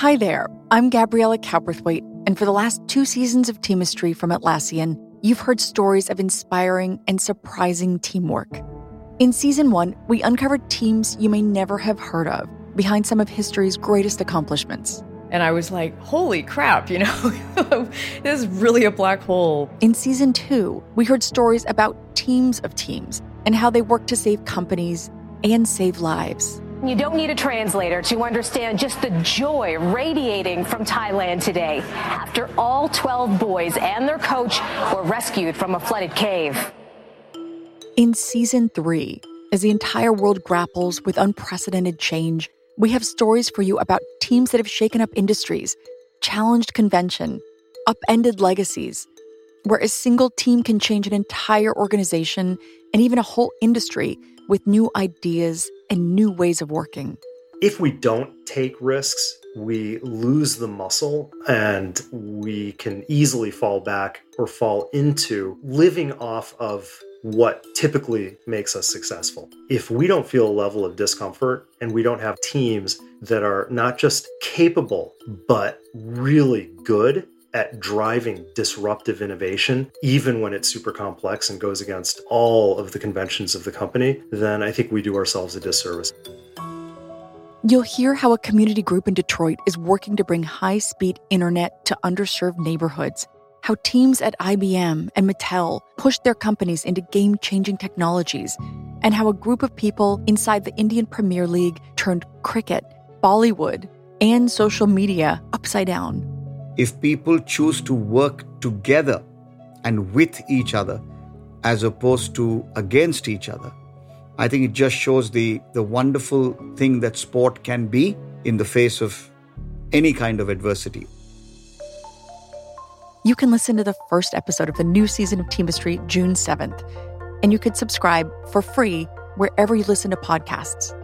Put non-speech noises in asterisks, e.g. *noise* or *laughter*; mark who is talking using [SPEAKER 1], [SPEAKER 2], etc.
[SPEAKER 1] Hi there, I'm Gabriela Cowperthwaite, and for the last two seasons of Teamistry from Atlassian, you've heard stories of inspiring and surprising teamwork. In season one, we uncovered teams you may never have heard of behind some of history's greatest accomplishments.
[SPEAKER 2] And I was like, holy crap, you know, *laughs* this is really a black hole.
[SPEAKER 1] In season two, we heard stories about teams of teams and how they work to save companies and save lives.
[SPEAKER 3] You don't need a translator to understand just the joy radiating from Thailand today after all 12 boys and their coach were rescued from a flooded cave.
[SPEAKER 1] In season three, as the entire world grapples with unprecedented change, we have stories for you about teams that have shaken up industries, challenged convention, upended legacies, where a single team can change an entire organization and even a whole industry with new ideas and new ways of working.
[SPEAKER 4] If we don't take risks, we lose the muscle and we can easily fall back or fall into living off of what typically makes us successful. If we don't feel a level of discomfort and we don't have teams that are not just capable, but really good at driving disruptive innovation, even when it's super complex and goes against all of the conventions of the company, then I think we do ourselves a disservice.
[SPEAKER 1] You'll hear how a community group in Detroit is working to bring high speed internet to underserved neighborhoods, how teams at IBM and Mattel pushed their companies into game changing technologies, and how a group of people inside the Indian Premier League turned cricket, Bollywood, and social media upside down.
[SPEAKER 5] If people choose to work together and with each other as opposed to against each other, I think it just shows the, the wonderful thing that sport can be in the face of any kind of adversity.
[SPEAKER 1] You can listen to the first episode of the new season of Team Teamistry June 7th, and you could subscribe for free wherever you listen to podcasts.